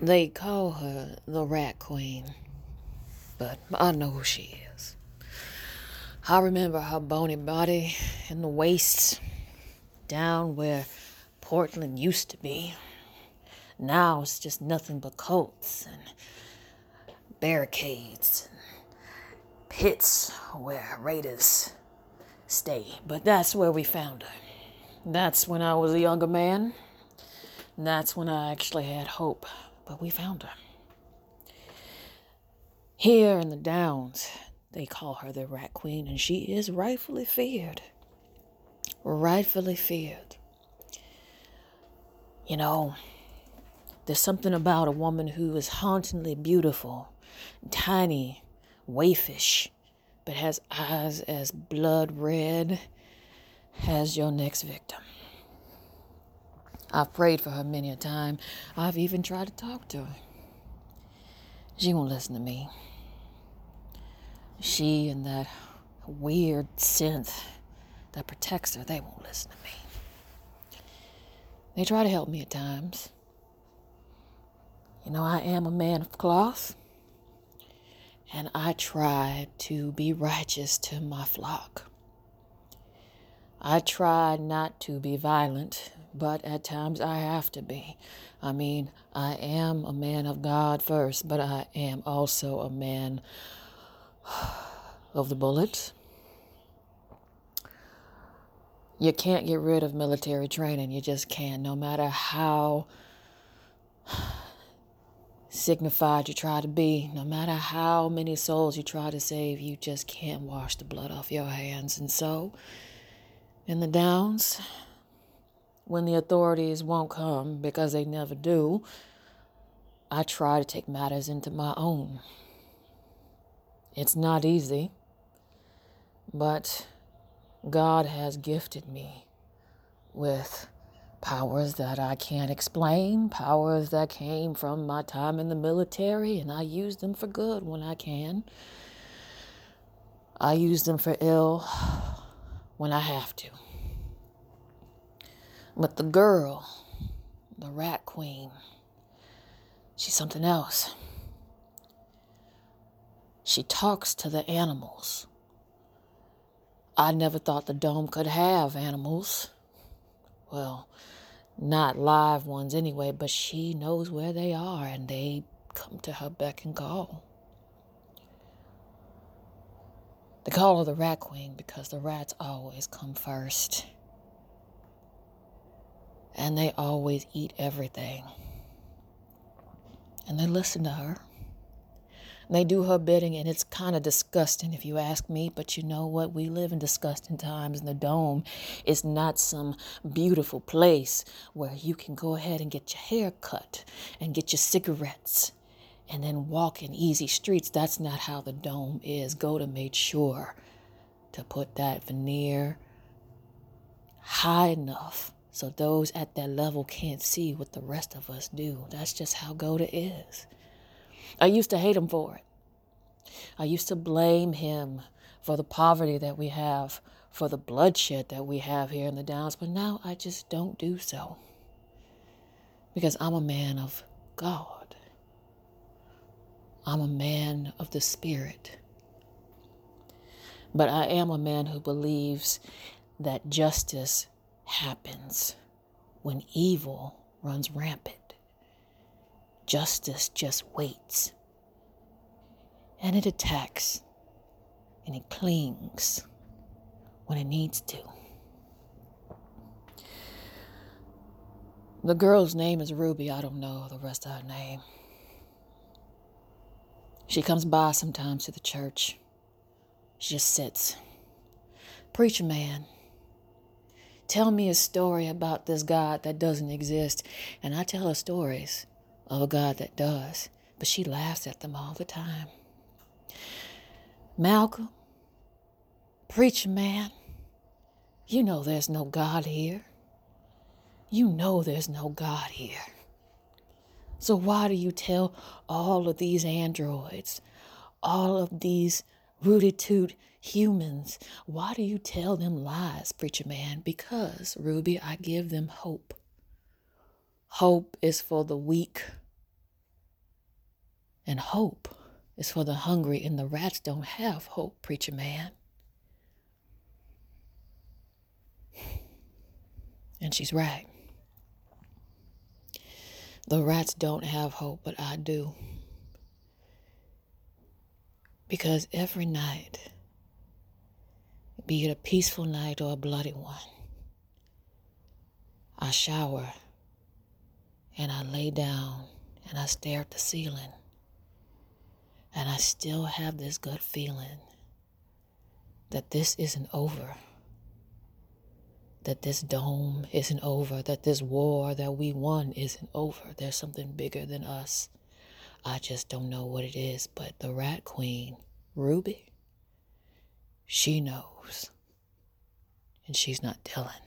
They call her the Rat Queen, but I know who she is. I remember her bony body and the waist down where Portland used to be. Now it's just nothing but cults and barricades and pits where raiders stay. But that's where we found her. That's when I was a younger man. That's when I actually had hope but we found her. Here in the Downs, they call her the Rat Queen, and she is rightfully feared. Rightfully feared. You know, there's something about a woman who is hauntingly beautiful, tiny, waifish, but has eyes as blood red as your next victim. I've prayed for her many a time. I've even tried to talk to her. She won't listen to me. She and that weird synth that protects her, they won't listen to me. They try to help me at times. You know, I am a man of cloth, and I try to be righteous to my flock. I try not to be violent but at times I have to be. I mean, I am a man of God first, but I am also a man of the bullets. You can't get rid of military training. You just can't, no matter how signified you try to be, no matter how many souls you try to save, you just can't wash the blood off your hands. And so, in the downs, when the authorities won't come because they never do, I try to take matters into my own. It's not easy, but God has gifted me with powers that I can't explain, powers that came from my time in the military, and I use them for good when I can. I use them for ill when I have to. But the girl, the rat queen, she's something else. She talks to the animals. I never thought the dome could have animals. Well, not live ones anyway, but she knows where they are and they come to her beck and call. They call her the rat queen because the rats always come first and they always eat everything. And they listen to her. They do her bidding, and it's kind of disgusting if you ask me. But you know what? We live in disgusting times, and the dome is not some beautiful place where you can go ahead and get your hair cut and get your cigarettes and then walk in easy streets. That's not how the dome is. Golda made sure to put that veneer high enough so those at that level can't see what the rest of us do. That's just how Goda is. I used to hate him for it. I used to blame him for the poverty that we have, for the bloodshed that we have here in the Downs, but now I just don't do so. Because I'm a man of God. I'm a man of the Spirit. But I am a man who believes that justice happens when evil runs rampant. Justice just waits. And it attacks and it clings when it needs to. The girl's name is Ruby. I don't know the rest of her name. She comes by sometimes to the church. She just sits. Preacher man, Tell me a story about this God that doesn't exist. And I tell her stories of a God that does, but she laughs at them all the time. Malcolm, preacher man, you know there's no God here. You know there's no God here. So why do you tell all of these androids, all of these rooted toot humans. Why do you tell them lies, preacher man? Because, Ruby, I give them hope. Hope is for the weak. And hope is for the hungry, and the rats don't have hope, preacher man. And she's right. The rats don't have hope, but I do. Because every night, be it a peaceful night or a bloody one, I shower and I lay down and I stare at the ceiling. And I still have this gut feeling that this isn't over. That this dome isn't over. That this war that we won isn't over. There's something bigger than us. I just don't know what it is. But the Rat Queen, Ruby, she knows. And she's not telling.